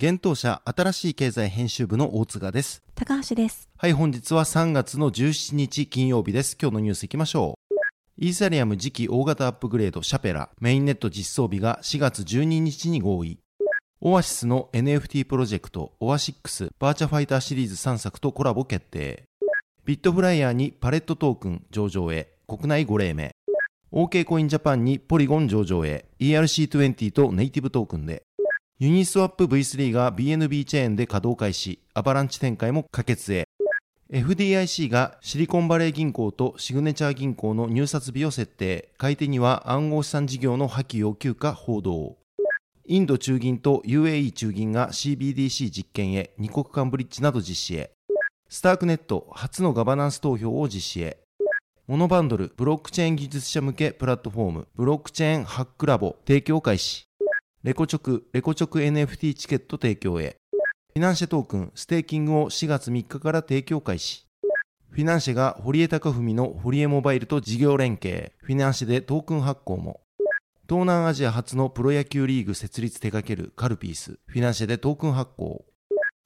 幻冬舎新しい経済編集部の大津賀です。高橋です。はい、本日は3月の17日金曜日です。今日のニュース行きましょう。イーサリアム次期大型アップグレードシャペラメインネット実装日が4月12日に合意。オアシスの NFT プロジェクトオアシックスバーチャファイターシリーズ3作とコラボ決定。ビットフライヤーにパレットトークン上場へ国内5例目。OK コインジャパンにポリゴン上場へ ERC20 とネイティブトークンでユニスワップ V3 が BNB チェーンで稼働開始、アバランチ展開も可決へ。FDIC がシリコンバレー銀行とシグネチャー銀行の入札日を設定。買い手には暗号資産事業の破棄要求か報道。インド中銀と UAE 中銀が CBDC 実験へ2国間ブリッジなど実施へ。スタークネット初のガバナンス投票を実施へ。モノバンドルブロックチェーン技術者向けプラットフォームブロックチェーンハックラボ提供開始。レコチョク、レコチョク NFT チケット提供へ。フィナンシェトークン、ステーキングを4月3日から提供開始。フィナンシェが堀江貴文の HORIE MOBILE と事業連携。フィナンシェでトークン発行も。東南アジア初のプロ野球リーグ設立手掛けるカルピース。フィナンシェでトークン発行。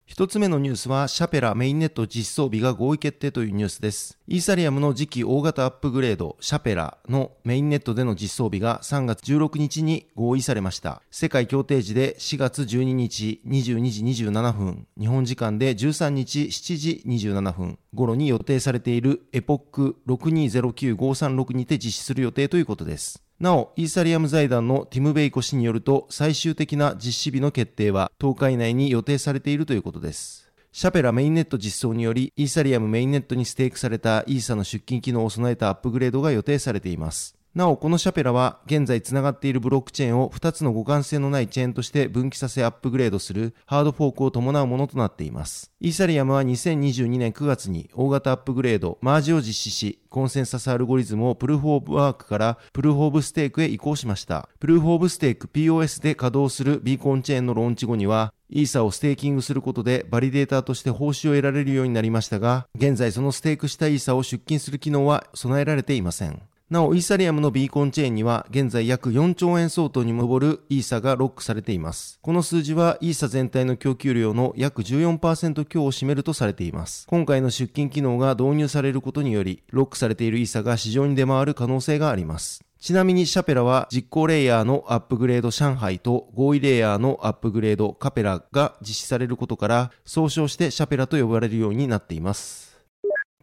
一つ目のニュースは、シャペラメインネット実装日が合意決定というニュースです。イーサリアムの次期大型アップグレード、シャペラのメインネットでの実装日が3月16日に合意されました。世界協定時で4月12日22時27分、日本時間で13日7時27分頃に予定されているエポック6209536にて実施する予定ということです。なお、イーサリアム財団のティム・ベイコ氏によると、最終的な実施日の決定は10日以内に予定されているということです。シャペラメインネット実装により、イーサリアムメインネットにステークされたイーサの出金機能を備えたアップグレードが予定されています。なお、このシャペラは、現在繋がっているブロックチェーンを2つの互換性のないチェーンとして分岐させアップグレードするハードフォークを伴うものとなっています。イーサリアムは2022年9月に大型アップグレード、マージを実施し、コンセンサスアルゴリズムをプルーフオブワークからプルーフオブステークへ移行しました。プルーフオブステーク POS で稼働するビーコンチェーンのローンチ後には、イーサをステーキングすることでバリデーターとして報酬を得られるようになりましたが、現在そのステークしたイーサを出金する機能は備えられていません。なお、イーサリアムのビーコンチェーンには、現在約4兆円相当に上るイーサがロックされています。この数字は、イーサ全体の供給量の約14%強を占めるとされています。今回の出金機能が導入されることにより、ロックされているイーサが市場に出回る可能性があります。ちなみにシャペラは実行レイヤーのアップグレード上海と合意レイヤーのアップグレードカペラが実施されることから総称してシャペラと呼ばれるようになっています。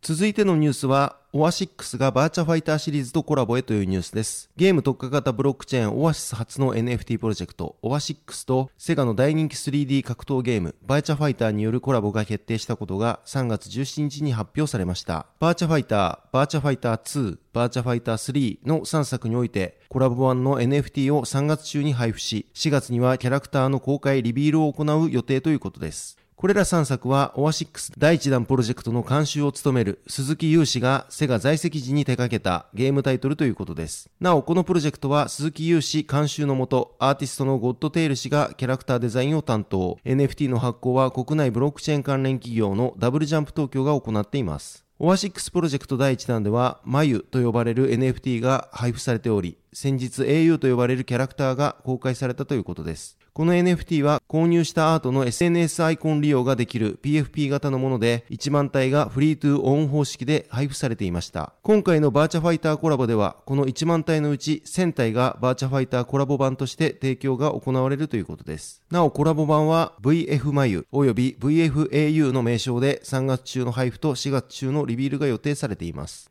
続いてのニュースはオアシックスがバーチャファイターシリーズとコラボへというニュースです。ゲーム特化型ブロックチェーンオアシス初の NFT プロジェクトオアシックスとセガの大人気 3D 格闘ゲームバーチャファイターによるコラボが決定したことが3月17日に発表されました。バーチャファイター、バーチャファイター2、バーチャファイター3の3作においてコラボ版の NFT を3月中に配布し、4月にはキャラクターの公開リビールを行う予定ということです。これら3作はオアシックス第1弾プロジェクトの監修を務める鈴木裕氏がセガ在籍時に手掛けたゲームタイトルということです。なお、このプロジェクトは鈴木裕氏監修のもと、アーティストのゴッドテイル氏がキャラクターデザインを担当。NFT の発行は国内ブロックチェーン関連企業のダブルジャンプ東京が行っています。オアシックスプロジェクト第1弾では、マユと呼ばれる NFT が配布されており、先日 au と呼ばれるキャラクターが公開されたということです。この NFT は購入したアートの SNS アイコン利用ができる PFP 型のもので1万体がフリートゥーオウン方式で配布されていました。今回のバーチャファイターコラボではこの1万体のうち1000体がバーチャファイターコラボ版として提供が行われるということです。なおコラボ版は VF マユ及び VFAU の名称で3月中の配布と4月中のリビールが予定されています。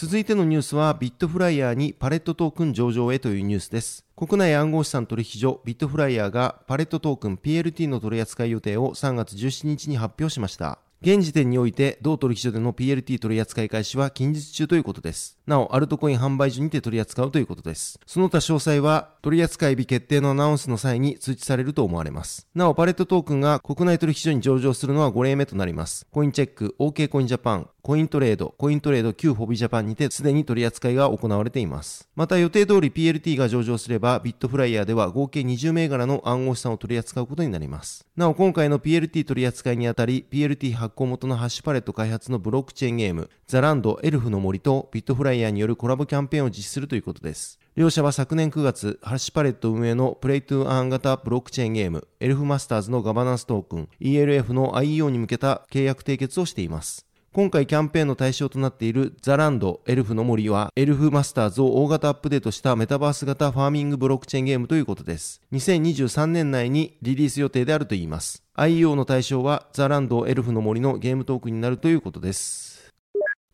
続いてのニュースはビットフライヤーにパレットトークン上場へというニュースです。国内暗号資産取引所ビットフライヤーがパレットトークン PLT の取り扱い予定を3月17日に発表しました。現時点において、同取引所での PLT 取扱い開始は近日中ということです。なお、アルトコイン販売所にて取り扱うということです。その他詳細は、取扱い日決定のアナウンスの際に通知されると思われます。なお、パレットトークンが国内取引所に上場するのは5例目となります。コインチェック、OK コインジャパン、コイントレード、コイントレード旧ホビジャパンにてすでに取り扱いが行われています。また予定通り PLT が上場すればビットフライヤーでは合計20銘柄の暗号資産を取り扱うことになります。なお今回の PLT 取り扱いにあたり PLT 発行元のハッシュパレット開発のブロックチェーンゲームザランドエルフの森とビットフライヤーによるコラボキャンペーンを実施するということです。両社は昨年9月、ハッシュパレット運営のプレイトゥーアーン型ブロックチェーンゲーム、エルフマスターズのガバナンストークン、ELF の IEO に向けた契約締結をしています。今回キャンペーンの対象となっているザランドエルフの森はエルフマスターズを大型アップデートしたメタバース型ファーミングブロックチェーンゲームということです。2023年内にリリース予定であるといいます。IEO の対象はザランドエルフの森のゲームトークンになるということです。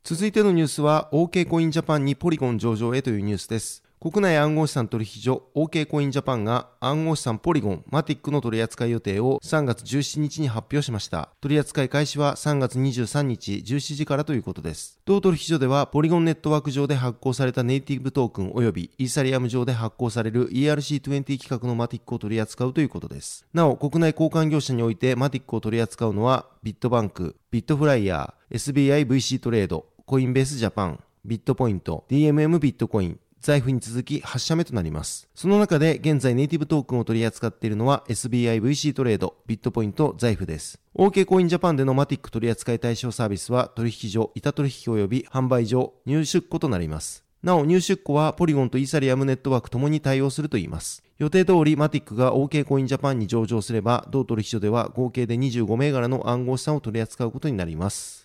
続いてのニュースは OK コインジャパンにポリゴン上場へというニュースです。国内暗号資産取引所 OK コインジャパンが暗号資産ポリゴン、マティックの取扱い予定を3月17日に発表しました。取扱い開始は3月23日17時からということです。同取引所ではポリゴンネットワーク上で発行されたネイティブトークン及びイーサリアム上で発行される ERC20 規格のマティックを取り扱うということです。なお、国内交換業者においてマティックを取り扱うのはビットバンク、ビットフライヤー、SBIVC トレード、コインベースジャパン、ビットポイント、DMM ビットコイン、財布に続き8社目となります。その中で現在ネイティブトークンを取り扱っているのは SBIVC トレード、ビットポイント、財布です。OK コインジャパンでのマティック取扱い対象サービスは取引所、板取引及び販売所、入出庫となります。なお入出庫はポリゴンとイーサリアムネットワークともに対応するといいます。予定通りマティックが OK コインジャパンに上場すれば、同取引所では合計で25銘柄の暗号資産を取り扱うことになります。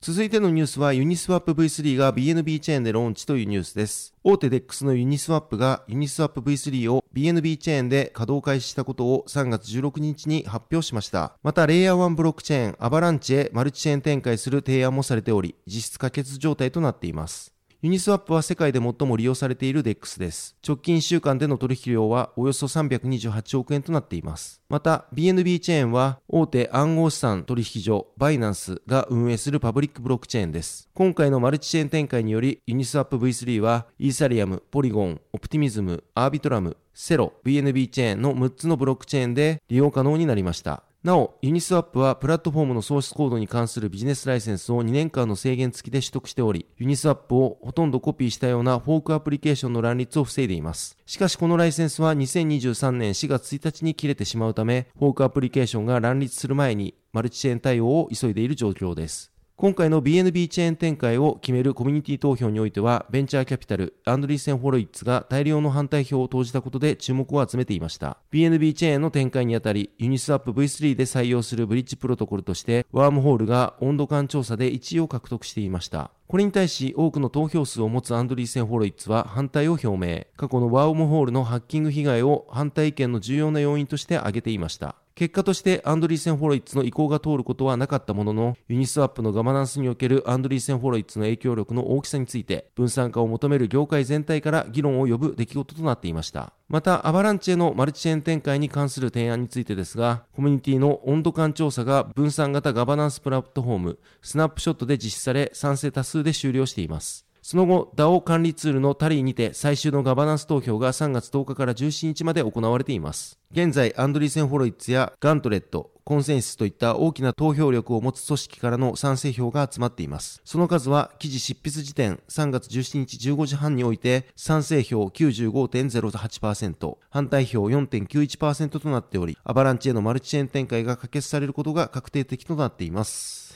続いてのニュースはユニスワップ V3 が BNB チェーンでローンチというニュースです。大手 DEX のユニスワップがユニスワップ V3 を BNB チェーンで稼働開始したことを3月16日に発表しました。また、レイヤー1ブロックチェーンアバランチへマルチチェーン展開する提案もされており、実質可決状態となっています。ユニスワップは世界で最も利用されている DEX です。直近1週間での取引量はおよそ328億円となっています。また、BNB チェーンは大手暗号資産取引所バイナンスが運営するパブリックブロックチェーンです。今回のマルチチェーン展開により、ユニスワップ V3 はイーサリアム、ポリゴン、オプティミズム、アービトラム、セロ、BNB チェーンの6つのブロックチェーンで利用可能になりました。なお、ユニスワップはプラットフォームのソースコードに関するビジネスライセンスを2年間の制限付きで取得しており、ユニスワップをほとんどコピーしたようなフォークアプリケーションの乱立を防いでいます。しかしこのライセンスは2023年4月1日に切れてしまうため、フォークアプリケーションが乱立する前にマルチチェーン対応を急いでいる状況です。今回の BNB チェーン展開を決めるコミュニティ投票においては、ベンチャーキャピタル、アンドリーセン・ホロウィッツが大量の反対票を投じたことで注目を集めていました。BNB チェーンの展開にあたり、ユニスワップ V3 で採用するブリッジプロトコルとして、ワームホールが温度感調査で1位を獲得していました。これに対し多くの投票数を持つアンドリーセン・ホロウィッツは反対を表明。過去のワームホールのハッキング被害を反対意見の重要な要因として挙げていました。結果としてアンドリーセン・ホロウィッツの意向が通ることはなかったものの、ユニスワップのガバナンスにおけるアンドリーセン・ホロウィッツの影響力の大きさについて、分散化を求める業界全体から議論を呼ぶ出来事となっていました。また、アバランチェのマルチチェーン展開に関する提案についてですが、コミュニティの温度感調査が分散型ガバナンスプラットフォーム、スナップショットで実施され、賛成多数で終了しています。その後、DAO 管理ツールのタリーにて最終のガバナンス投票が3月10日から17日まで行われています。現在、アンドリーセン・ホロウィッツやガントレット、コンセンサスといった大きな投票力を持つ組織からの賛成票が集まっています。その数は記事執筆時点3月17日15時半において賛成票95.08%、反対票4.91%となっており、アバランチへのマルチチェーン展開が可決されることが確定的となっています。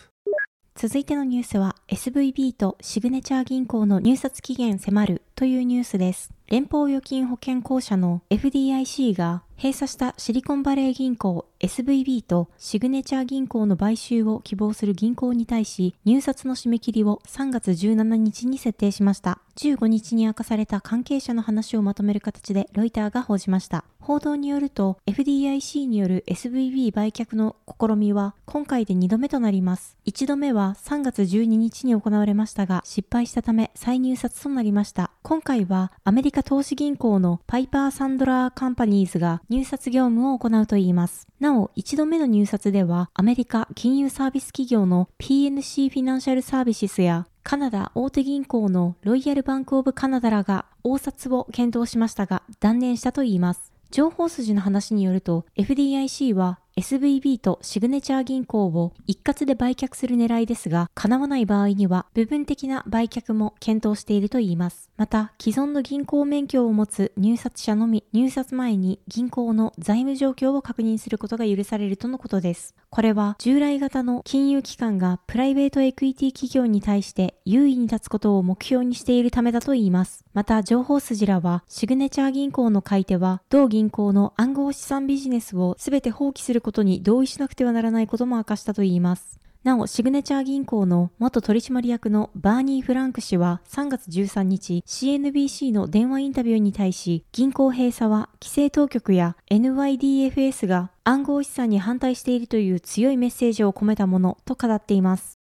続いてのニュースは SVB とシグネチャー銀行の入札期限迫るというニュースです。連邦預金保険公社の FDIC が閉鎖したシリコンバレー銀行 SVB とシグネチャー銀行の買収を希望する銀行に対し入札の締め切りを3月17日に設定しました。15日に明かされた関係者の話をまとめる形でロイターが報じました。報道によると FDIC による SVB 売却の試みは今回で2度目となります。1度目は3月12日に行われましたが失敗したため再入札となりました。今回はアメリカ投資銀行のパイパーサンドラーカンパニーズが入札業務を行うといいます。なお、1度目の入札では、アメリカ金融サービス企業の PNC フィナンシャルサービスや、カナダ大手銀行のロイヤルバンクオブカナダらが応札を検討しましたが、断念したといいます。情報筋の話によると、FDIC は SVB とシグネチャー銀行を一括で売却する狙いですが、叶わない場合には部分的な売却も検討しているといいます。また、既存の銀行免許を持つ入札者のみ、入札前に銀行の財務状況を確認することが許されるとのことです。これは従来型の金融機関がプライベートエクイティ企業に対して優位に立つことを目標にしているためだといいます。また、情報筋らは、シグネチャー銀行の買い手は、同銀行の暗号資産ビジネスを全て放棄することに同意しなくてはならないことも明かしたといいます。なお、シグネチャー銀行の元取締役のバーニー・フランク氏は3月13日 CNBC の電話インタビューに対し、銀行閉鎖は規制当局や NYDFS が暗号資産に反対しているという強いメッセージを込めたものと語っています。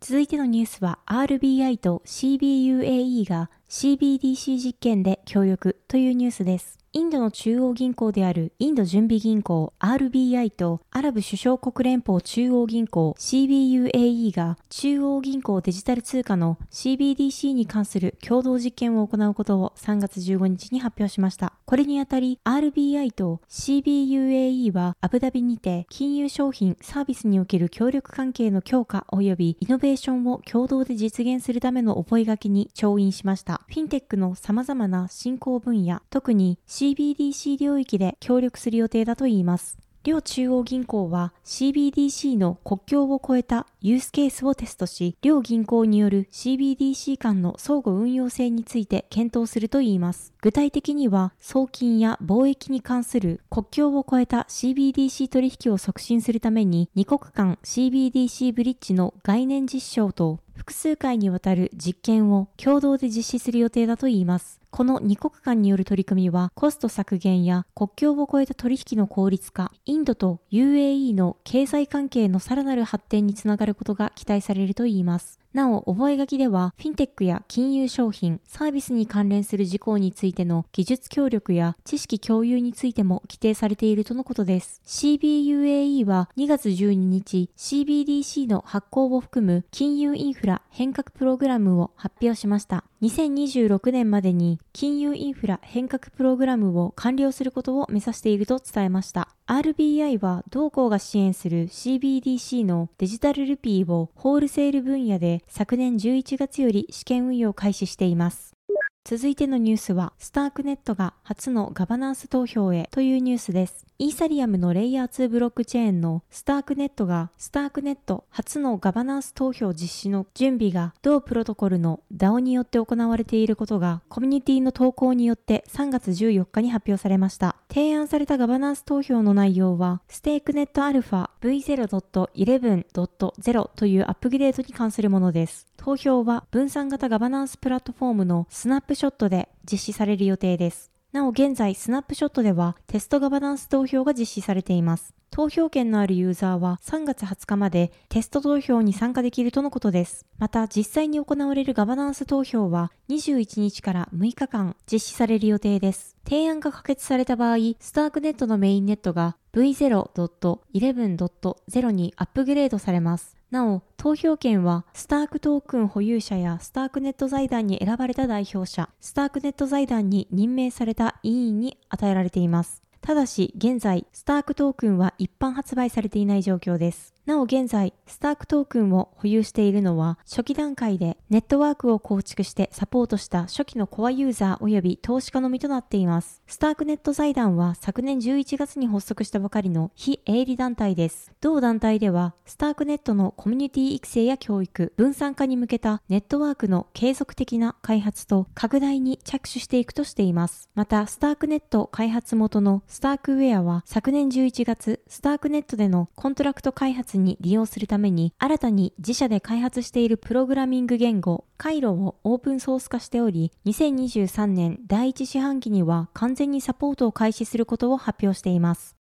続いてのニュースは RBI と CBUAE が CBDC 実験で協力というニュースです。インドの中央銀行であるインド準備銀行 RBI とアラブ首長国連邦中央銀行 CBUAE が中央銀行デジタル通貨の CBDC に関する共同実験を行うことを3月15日に発表しました。これにあたり RBI と CBUAE はアブダビにて金融商品サービスにおける協力関係の強化及びイノベーションを共同で実現するための覚書に調印しました。フィンテックの様々な進行分野、特に CBDC 領域で協力する予定だといいます。両中央銀行は CBDC の国境を越えたユースケースをテストし、両銀行による CBDC 間の相互運用性について検討するといいます。具体的には、送金や貿易に関する国境を越えた CBDC 取引を促進するために、2国間 CBDC ブリッジの概念実証と複数回にわたる実験を共同で実施する予定だといいます。この2国間による取り組みはコスト削減や国境を越えた取引の効率化、インドと UAE の経済関係のさらなる発展につながることが期待されるといいます。なお、覚書では、フィンテックや金融商品、サービスに関連する事項についての技術協力や知識共有についても規定されているとのことです。CBUAE は2月12日、CBDC の発行を含む金融インフラ変革プログラムを発表しました。2026年までに金融インフラ変革プログラムを完了することを目指していると伝えました。RBI は同行が支援する CBDC のデジタルルピーをホールセール分野で昨年11月より試験運用を開始しています。続いてのニュースは、スタークネットが初のガバナンス投票へというニュースです。イーサリアムのレイヤー2ブロックチェーンのスタークネットがスタークネット初のガバナンス投票実施の準備が同プロトコルの DAO によって行われていることがコミュニティの投稿によって3月14日に発表されました。提案されたガバナンス投票の内容はスタークネットアルファ V0.11.0 というアップグレードに関するものです。投票は分散型ガバナンスプラットフォームのスナップショットで実施される予定です。なお現在スナップショットではテストガバナンス投票が実施されています。投票権のあるユーザーは3月20日までテスト投票に参加できるとのことです。また実際に行われるガバナンス投票は21日から6日間実施される予定です。提案が可決された場合、スタークネットのメインネットが V0.11.0 にアップグレードされます。なお、投票権は、スタークトークン保有者やスタークネット財団に選ばれた代表者、スタークネット財団に任命された委員に与えられています。ただし、現在、スタークトークンは一般発売されていない状況です。なお現在、スタークトークンを保有しているのは、初期段階でネットワークを構築してサポートした初期のコアユーザー及び投資家のみとなっています。スタークネット財団は昨年11月に発足したばかりの非営利団体です。同団体では、スタークネットのコミュニティ育成や教育、分散化に向けたネットワークの継続的な開発と拡大に着手していくとしています。また、スタークネット開発元のスタークウェアは昨年11月、スタークネットでのコントラクト開発に利用するために新たに自社で開発しているプログラミング言語カイロをオープンソース化しており2023年第1四半期には完全にサポートを開始することを発表しています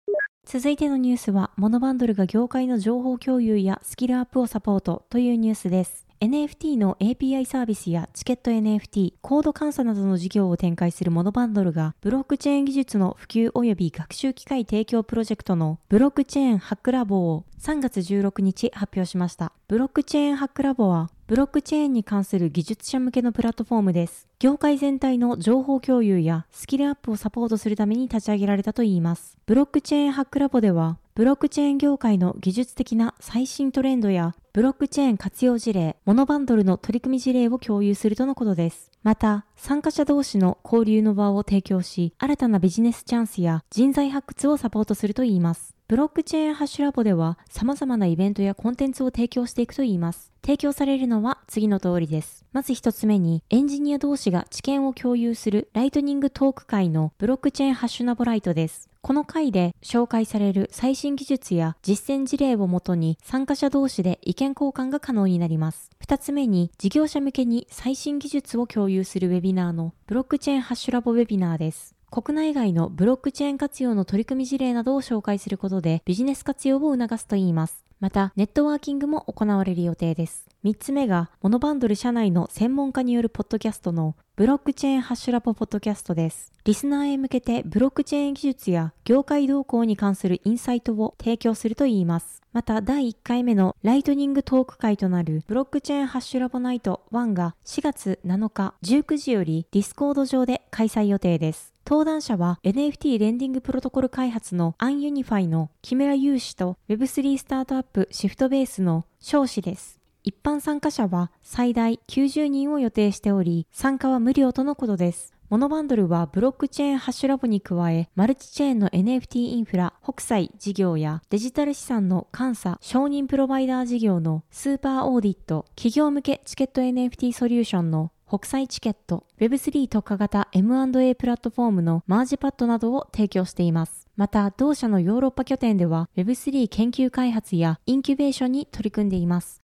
続いてのニュースは、モノバンドルが業界の情報共有やスキルアップをサポートというニュースです。NFT の API サービスやチケット NFT、コード監査などの事業を展開するモノバンドルが、ブロックチェーン技術の普及及び学習機会提供プロジェクトのブロックチェーンハックラボを3月16日発表しました。ブロックチェーンハックラボは、ブロックチェーンに関する技術者向けのプラットフォームです。業界全体の情報共有やスキルアップをサポートするために立ち上げられたといいます。ブロックチェーンハックラボでは、ブロックチェーン業界の技術的な最新トレンドやブロックチェーン活用事例、モノバンドルの取り組み事例を共有するとのことです。また、参加者同士の交流の場を提供し、新たなビジネスチャンスや人材発掘をサポートするといいます。ブロックチェーンハッシュラボでは様々なイベントやコンテンツを提供していくといいます。提供されるのは次の通りです。まず一つ目に、エンジニア同士が知見を共有するライトニングトーク会のブロックチェーンハッシュナボライトです。この回で紹介される最新技術や実践事例をもとに参加者同士で意見交換が可能になります。二つ目に事業者向けに最新技術を共有するウェビナーのブロックチェーンハッシュラボウェビナーです。国内外のブロックチェーン活用の取り組み事例などを紹介することでビジネス活用を促すといいます。また、ネットワーキングも行われる予定です。3つ目が、モノバンドル社内の専門家によるポッドキャストのブロックチェーンハッシュラボポッドキャストです。リスナーへ向けてブロックチェーン技術や業界動向に関するインサイトを提供するといいます。また、第1回目のライトニングトーク会となるブロックチェーンハッシュラボナイト1が4月7日19時よりディスコード上で開催予定です。登壇者は NFT レンディングプロトコル開発のアンユニファイの木村優氏と Web3 スタートアップシフトベースの翔氏です。一般参加者は最大90人を予定しており、参加は無料とのことです。モノバンドルはブロックチェーンハッシュラボに加え、マルチチェーンの NFT インフラ、北斎事業やデジタル資産の監査、承認プロバイダー事業のスーパーオーディット、企業向けチケット NFT ソリューションの北斎チケット、Web3 特化型 M&A プラットフォームのマージパッドなどを提供しています。また、同社のヨーロッパ拠点では Web3 研究開発やインキュベーションに取り組んでいます。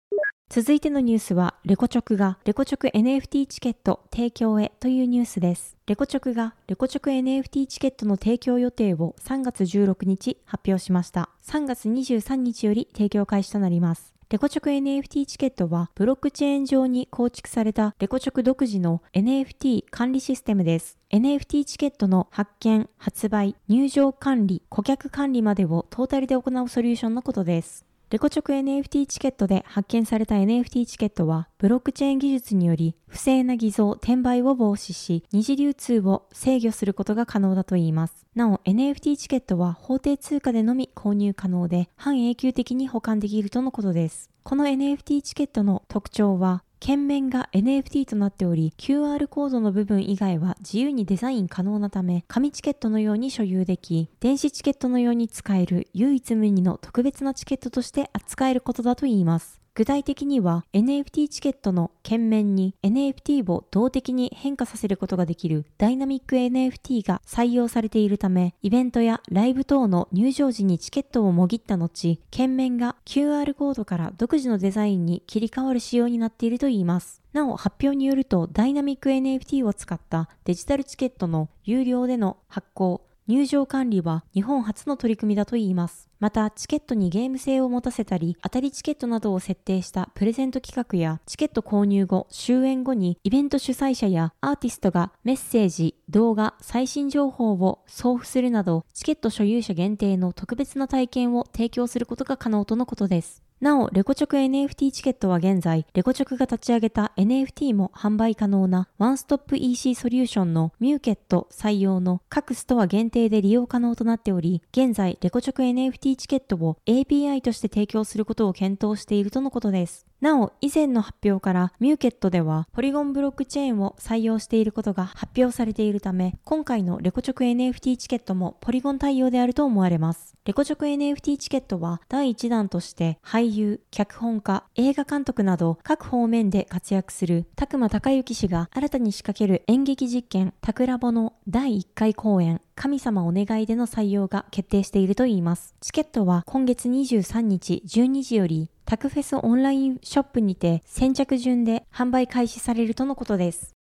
続いてのニュースは、レコチョクがレコチョク NFT チケット提供へというニュースです。レコチョクがレコチョク NFT チケットの提供予定を3月16日発表しました。3月23日より提供開始となります。レコチョク NFT チケットはブロックチェーン上に構築されたレコチョク独自の NFT 管理システムです。NFT チケットの発見、発売、入場管理、顧客管理までをトータルで行うソリューションのことです。レコチョク NFT チケットで発見された NFT チケットは、ブロックチェーン技術により、不正な偽造、転売を防止し、二次流通を制御することが可能だといいます。なお、NFT チケットは法定通貨でのみ購入可能で、半永久的に保管できるとのことです。この NFT チケットの特徴は、剣面が NFT となっており、QR コードの部分以外は自由にデザイン可能なため、紙チケットのように所有でき、電子チケットのように使える唯一無二の特別なチケットとして扱えることだといいます。具体的には NFT チケットの剣面に NFT を動的に変化させることができるダイナミック NFT が採用されているため、イベントやライブ等の入場時にチケットをもぎった後、剣面が QR コードから独自のデザインに切り替わる仕様になっているといいます。なお発表によるとダイナミック NFT を使ったデジタルチケットの有料での発行、入場管理は日本初の取り組みだといいます。また、チケットにゲーム性を持たせたり、当たりチケットなどを設定したプレゼント企画や、チケット購入後、終演後に、イベント主催者やアーティストがメッセージ、動画、最新情報を送付するなど、チケット所有者限定の特別な体験を提供することが可能とのことです。なお、レコチョク NFT チケットは現在、レコチョクが立ち上げた NFT も販売可能なワンストップ EC ソリューションのミューケット採用の各ストア限定で利用可能となっており、現在、レコチョク NFT チケットを API として提供することを検討しているとのことです。なお、以前の発表からミューケットではポリゴンブロックチェーンを採用していることが発表されているため、今回のレコチョク NFT チケットもポリゴン対応であると思われます。レコチョク NFT チケットは第1弾として俳優、脚本家、映画監督など各方面で活躍する拓間隆之氏が新たに仕掛ける演劇実験タクラボの第1回公演神様お願いでの採用が決定しているといいます。チケットは今月23日12時よりタクフェスオンラインショップにて先着順で販売開始されるとのことです。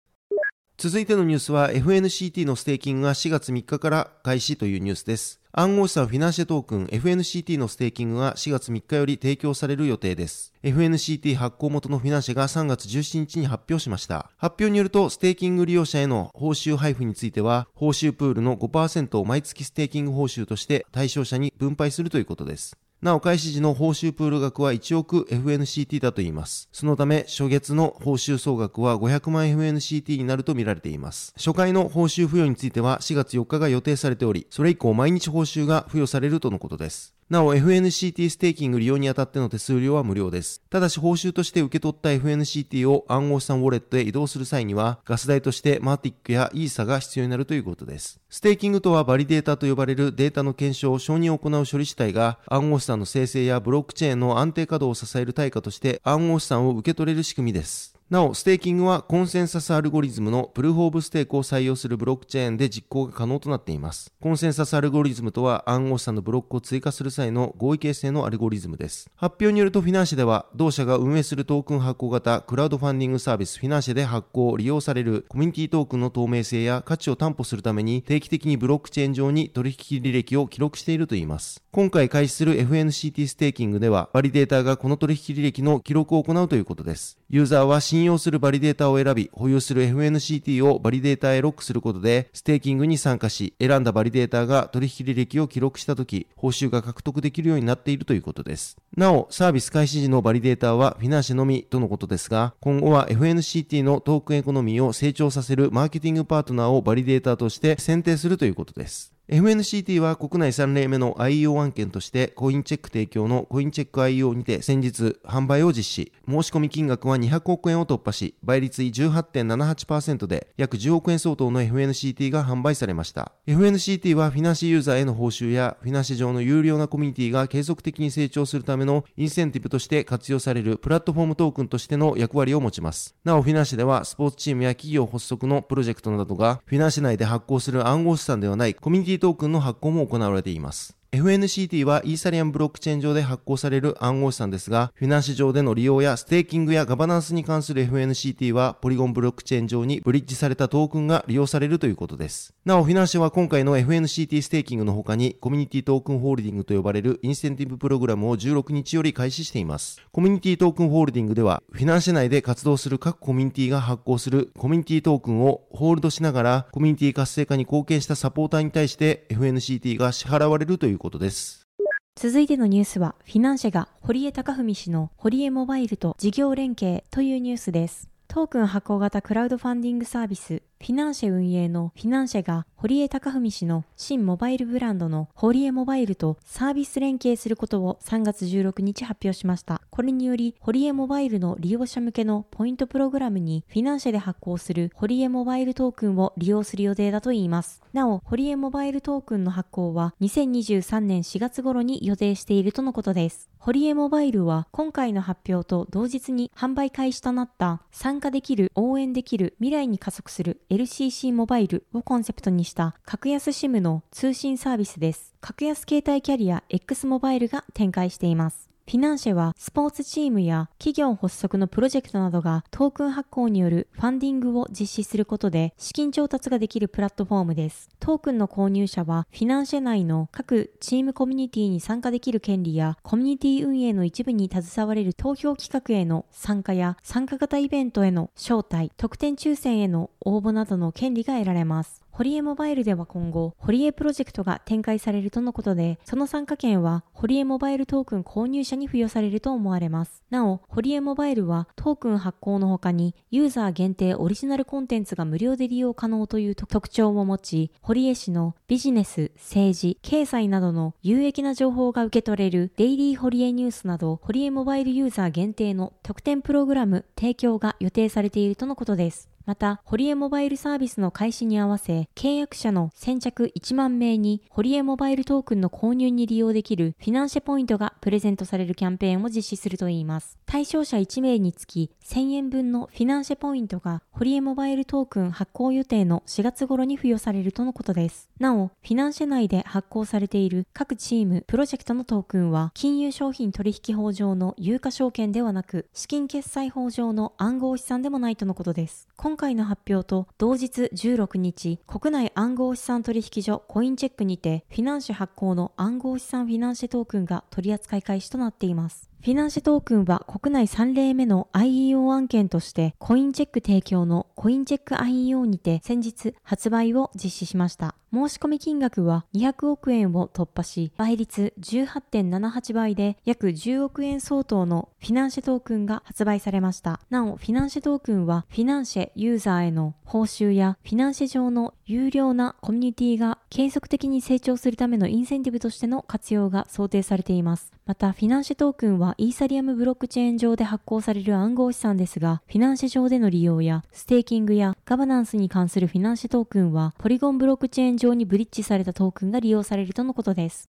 続いてのニュースは FNCT のステーキングが4月3日から開始というニュースです。暗号資産フィナンシェトークン FNCT のステーキングが4月3日より提供される予定です。FNCT 発行元のフィナンシェが3月17日に発表しました。発表によると、ステーキング利用者への報酬配布については、報酬プールの5%を毎月ステーキング報酬として対象者に分配するということです。なお開始時の報酬プール額は1億 FNCT だといいます。そのため、初月の報酬総額は500万 FNCT になると見られています。初回の報酬付与については4月4日が予定されており、それ以降毎日報酬が付与されるとのことです。なお FNCT ステーキング利用にあたっての手数料は無料です。ただし報酬として受け取った FNCT を暗号資産ウォレットへ移動する際にはガス代としてマティックやイーサが必要になるということです。ステーキングとはバリデータと呼ばれるデータの検証を、承認を行う処理主体が暗号資産の生成やブロックチェーンの安定稼働を支える対価として暗号資産を受け取れる仕組みです。なお、ステーキングはコンセンサスアルゴリズムのプルーフオブステークを採用するブロックチェーンで実行が可能となっています。コンセンサスアルゴリズムとは暗号資産のブロックを追加する際の合意形成のアルゴリズムです。発表によるとフィナンシェでは、同社が運営するトークン発行型クラウドファンディングサービスフィナンシェで発行、利用されるコミュニティトークンの透明性や価値を担保するために定期的にブロックチェーン上に取引履歴を記録しているといいます。今回開始する FNCT ステーキングでは、バリデータがこの取引履歴の記録を行うということです。ユーザーは信用するバリデータを選び、保有する FNCT をバリデータへロックすることで、ステーキングに参加し、選んだバリデータが取引履歴を記録したとき、報酬が獲得できるようになっているということです。なお、サービス開始時のバリデータはフィナンシェのみとのことですが、今後は FNCT のトークンエコノミーを成長させるマーケティングパートナーをバリデータとして選定するということです。FNCT は国内3例目の IEO 案件としてコインチェック提供のコインチェック IEO にて先日販売を実施。申し込み金額は200億円を突破し、倍率18.78%で約10億円相当の FNCT が販売されました。FNCT はフィナンシェユーザーへの報酬やフィナンシェ上の有料なコミュニティが継続的に成長するためのインセンティブとして活用されるプラットフォームトークンとしての役割を持ちます。なおフィナンシェではスポーツチームや企業発足のプロジェクトなどがフィナンシェ内で発行する暗号資産ではないコミュニティトークンの発行も行われています。FNCT はイーサリアムブロックチェーン上で発行される暗号資産ですが、フィナンシェ上での利用やステーキングやガバナンスに関する FNCT はポリゴンブロックチェーン上にブリッジされたトークンが利用されるということです。なお、フィナンシェは今回の FNCT ステーキングの他にコミュニティトークンホールディングと呼ばれるインセンティブプログラムを16日より開始しています。コミュニティトークンホールディングでは、フィナンシェ内で活動する各コミュニティが発行するコミュニティトークンをホールドしながらコミュニティ活性化に貢献したサポーターに対して FNCT が支払われるということことです。続いてのニュースは、フィナンシェが堀江貴文氏の堀江モバイルと事業連携というニュースです。トークン発行型クラウドファンディングサービスフィナンシェ運営のフィナンシェが堀江貴文氏の新モバイルブランドの堀江モバイルとサービス連携することを3月16日発表しました。これにより堀江モバイルの利用者向けのポイントプログラムにフィナンシェで発行する堀江モバイルトークンを利用する予定だといいます。なお、堀江モバイルトークンの発行は2023年4月頃に予定しているとのことです。堀江モバイルは今回の発表と同日に販売開始となった参加できる、応援できる、未来に加速する LCC モバイルをコンセプトにした格安 SIM の通信サービスです。格安携帯キャリア X モバイルが展開しています。フィナンシェはスポーツチームや企業発足のプロジェクトなどがトークン発行によるファンディングを実施することで資金調達ができるプラットフォームです。トークンの購入者はフィナンシェ内の各チームコミュニティに参加できる権利やコミュニティ運営の一部に携われる投票企画への参加や参加型イベントへの招待、特典抽選への応募などの権利が得られます。ホリエモバイルでは今後、ホリエプロジェクトが展開されるとのことで、その参加権はホリエモバイルトークン購入者に付与されると思われます。なお、ホリエモバイルはトークン発行の他に、ユーザー限定オリジナルコンテンツが無料で利用可能という特徴を持ち、堀江氏のビジネス、政治、経済などの有益な情報が受け取れるデイリーホリエニュースなど、ホリエモバイルユーザー限定の特典プログラム提供が予定されているとのことです。また、ホリエモバイルサービスの開始に合わせ、契約者の先着1万名に、ホリエモバイルトークンの購入に利用できるフィナンシェポイントがプレゼントされるキャンペーンを実施するといいます。対象者1名につき、1000円分のフィナンシェポイントが、ホリエモバイルトークン発行予定の4月頃に付与されるとのことです。なお、フィナンシェ内で発行されている各チーム、プロジェクトのトークンは、金融商品取引法上の有価証券ではなく、資金決済法上の暗号資産でもないとのことです。今今回の発表とと同日16日、国内暗号資産取引所コインチェックにて、フィナンシェ発行の暗号資産フィナンシェトークンが取り扱い開始となっています。フィナンシェトークンは国内3例目の IEO 案件としてコインチェック提供のコインチェック IEO にて先日発売を実施しました。申し込み金額は200億円を突破し、倍率18.78倍で約10億円相当のフィナンシェトークンが発売されました。なお、フィナンシェトークンはフィナンシェユーザーへの報酬やフィナンシェ上の有料なコミュニティが継続的に成長するためのインセンティブとしての活用が想定されています。また、フィナンシェトークンはイーサリアムブロックチェーン上で発行される暗号資産ですが、フィナンシェ上での利用やステーキングやガバナンスに関するフィナンシェトークンはポリゴンブロックチェーン上にブリッジされたトークンが利用されるとのことです。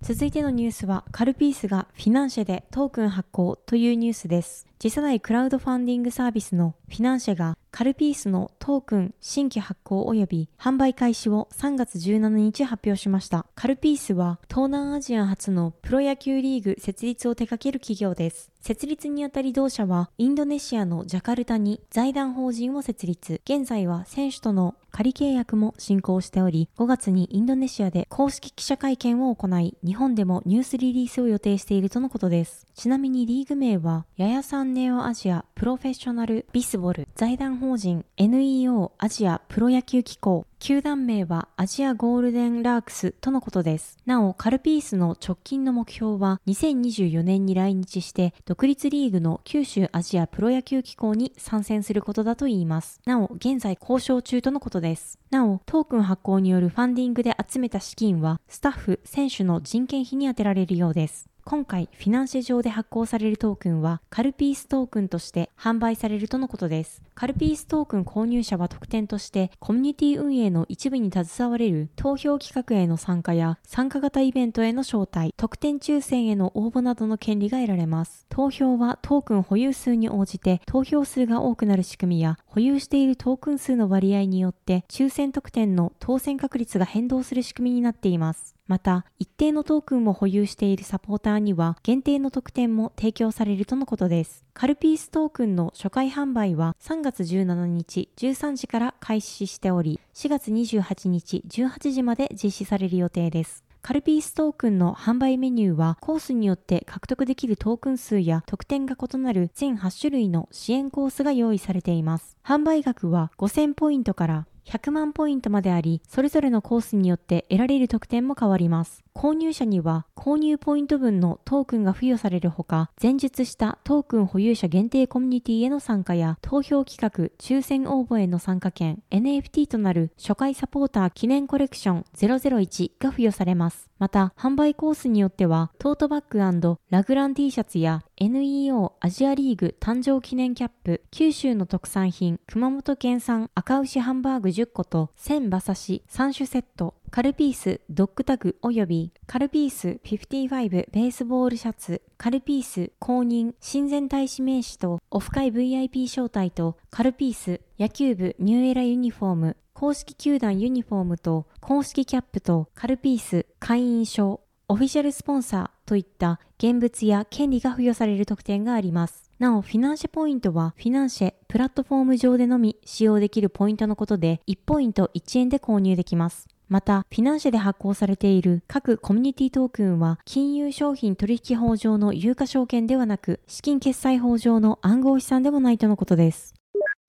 続いてのニュースは、カルピースがフィナンシェでトークン発行というニュースです。次世代クラウドファンディングサービスのフィナンシェがカルピースのトークン新規発行及び販売開始を3月17日発表しました。カルピースは東南アジア初のプロ野球リーグ設立を手掛ける企業です。設立にあたり同社はインドネシアのジャカルタに財団法人を設立。現在は選手との仮契約も進行しており、5月にインドネシアで公式記者会見を行い、日本でもニュースリリースを予定しているとのことです。ちなみにリーグ名は、ヤヤサネオアジアプロフェッショナルビスボル財団法人 NEO アジアプロ野球機構球団名はアジアゴールデンラークスとのことです。なお、カルピースの直近の目標は2024年に来日して独立リーグの九州アジアプロ野球機構に参戦することだといいます。なお、現在交渉中とのことです。なお、トークン発行によるファンディングで集めた資金はスタッフ、選手の人件費に充てられるようです。今回フィナンシェ上で発行されるトークンはカルピーストークンとして販売されるとのことです。カルピーストークン購入者は特典としてコミュニティ運営の一部に携われる投票企画への参加や参加型イベントへの招待、特典抽選への応募などの権利が得られます。投票はトークン保有数に応じて投票数が多くなる仕組みや保有しているトークン数の割合によって抽選特典の当選確率が変動する仕組みになっています。また、一定のトークンを保有しているサポーターには限定の特典も提供されるとのことです。カルピーストークンの初回販売は3月17日13時から開始しており、4月28日18時まで実施される予定です。カルピーストークンの販売メニューはコースによって獲得できるトークン数や特典が異なる全8種類の支援コースが用意されています。販売額は5000ポイントから100万ポイントまであり、それぞれのコースによって得られる特典も変わります。購入者には購入ポイント分のトークンが付与されるほか、前述したトークン保有者限定コミュニティへの参加や投票企画、抽選応募への参加券、NFT となる初回サポーター記念コレクション001が付与されます。また、販売コースによっては、トートバッグラグラン T シャツや NEO アジアリーグ誕生記念キャップ、九州の特産品、熊本県産赤牛ハンバーグ10個と1000馬刺し3種セット、カルピースドッグタグ及びカルピース55ベースボールシャツ、カルピース公認親善大使名刺とオフ会 VIP 招待とカルピース野球部ニューエラユニフォーム公式球団ユニフォームと公式キャップとカルピース会員証、オフィシャルスポンサーといった現物や権利が付与される特典があります。なお、フィナンシェポイントはフィナンシェプラットフォーム上でのみ使用できるポイントのことで1ポイント1円で購入できます。また、フィナンシェで発行されている各コミュニティトークンは、金融商品取引法上の有価証券ではなく、資金決済法上の暗号資産でもないとのことです。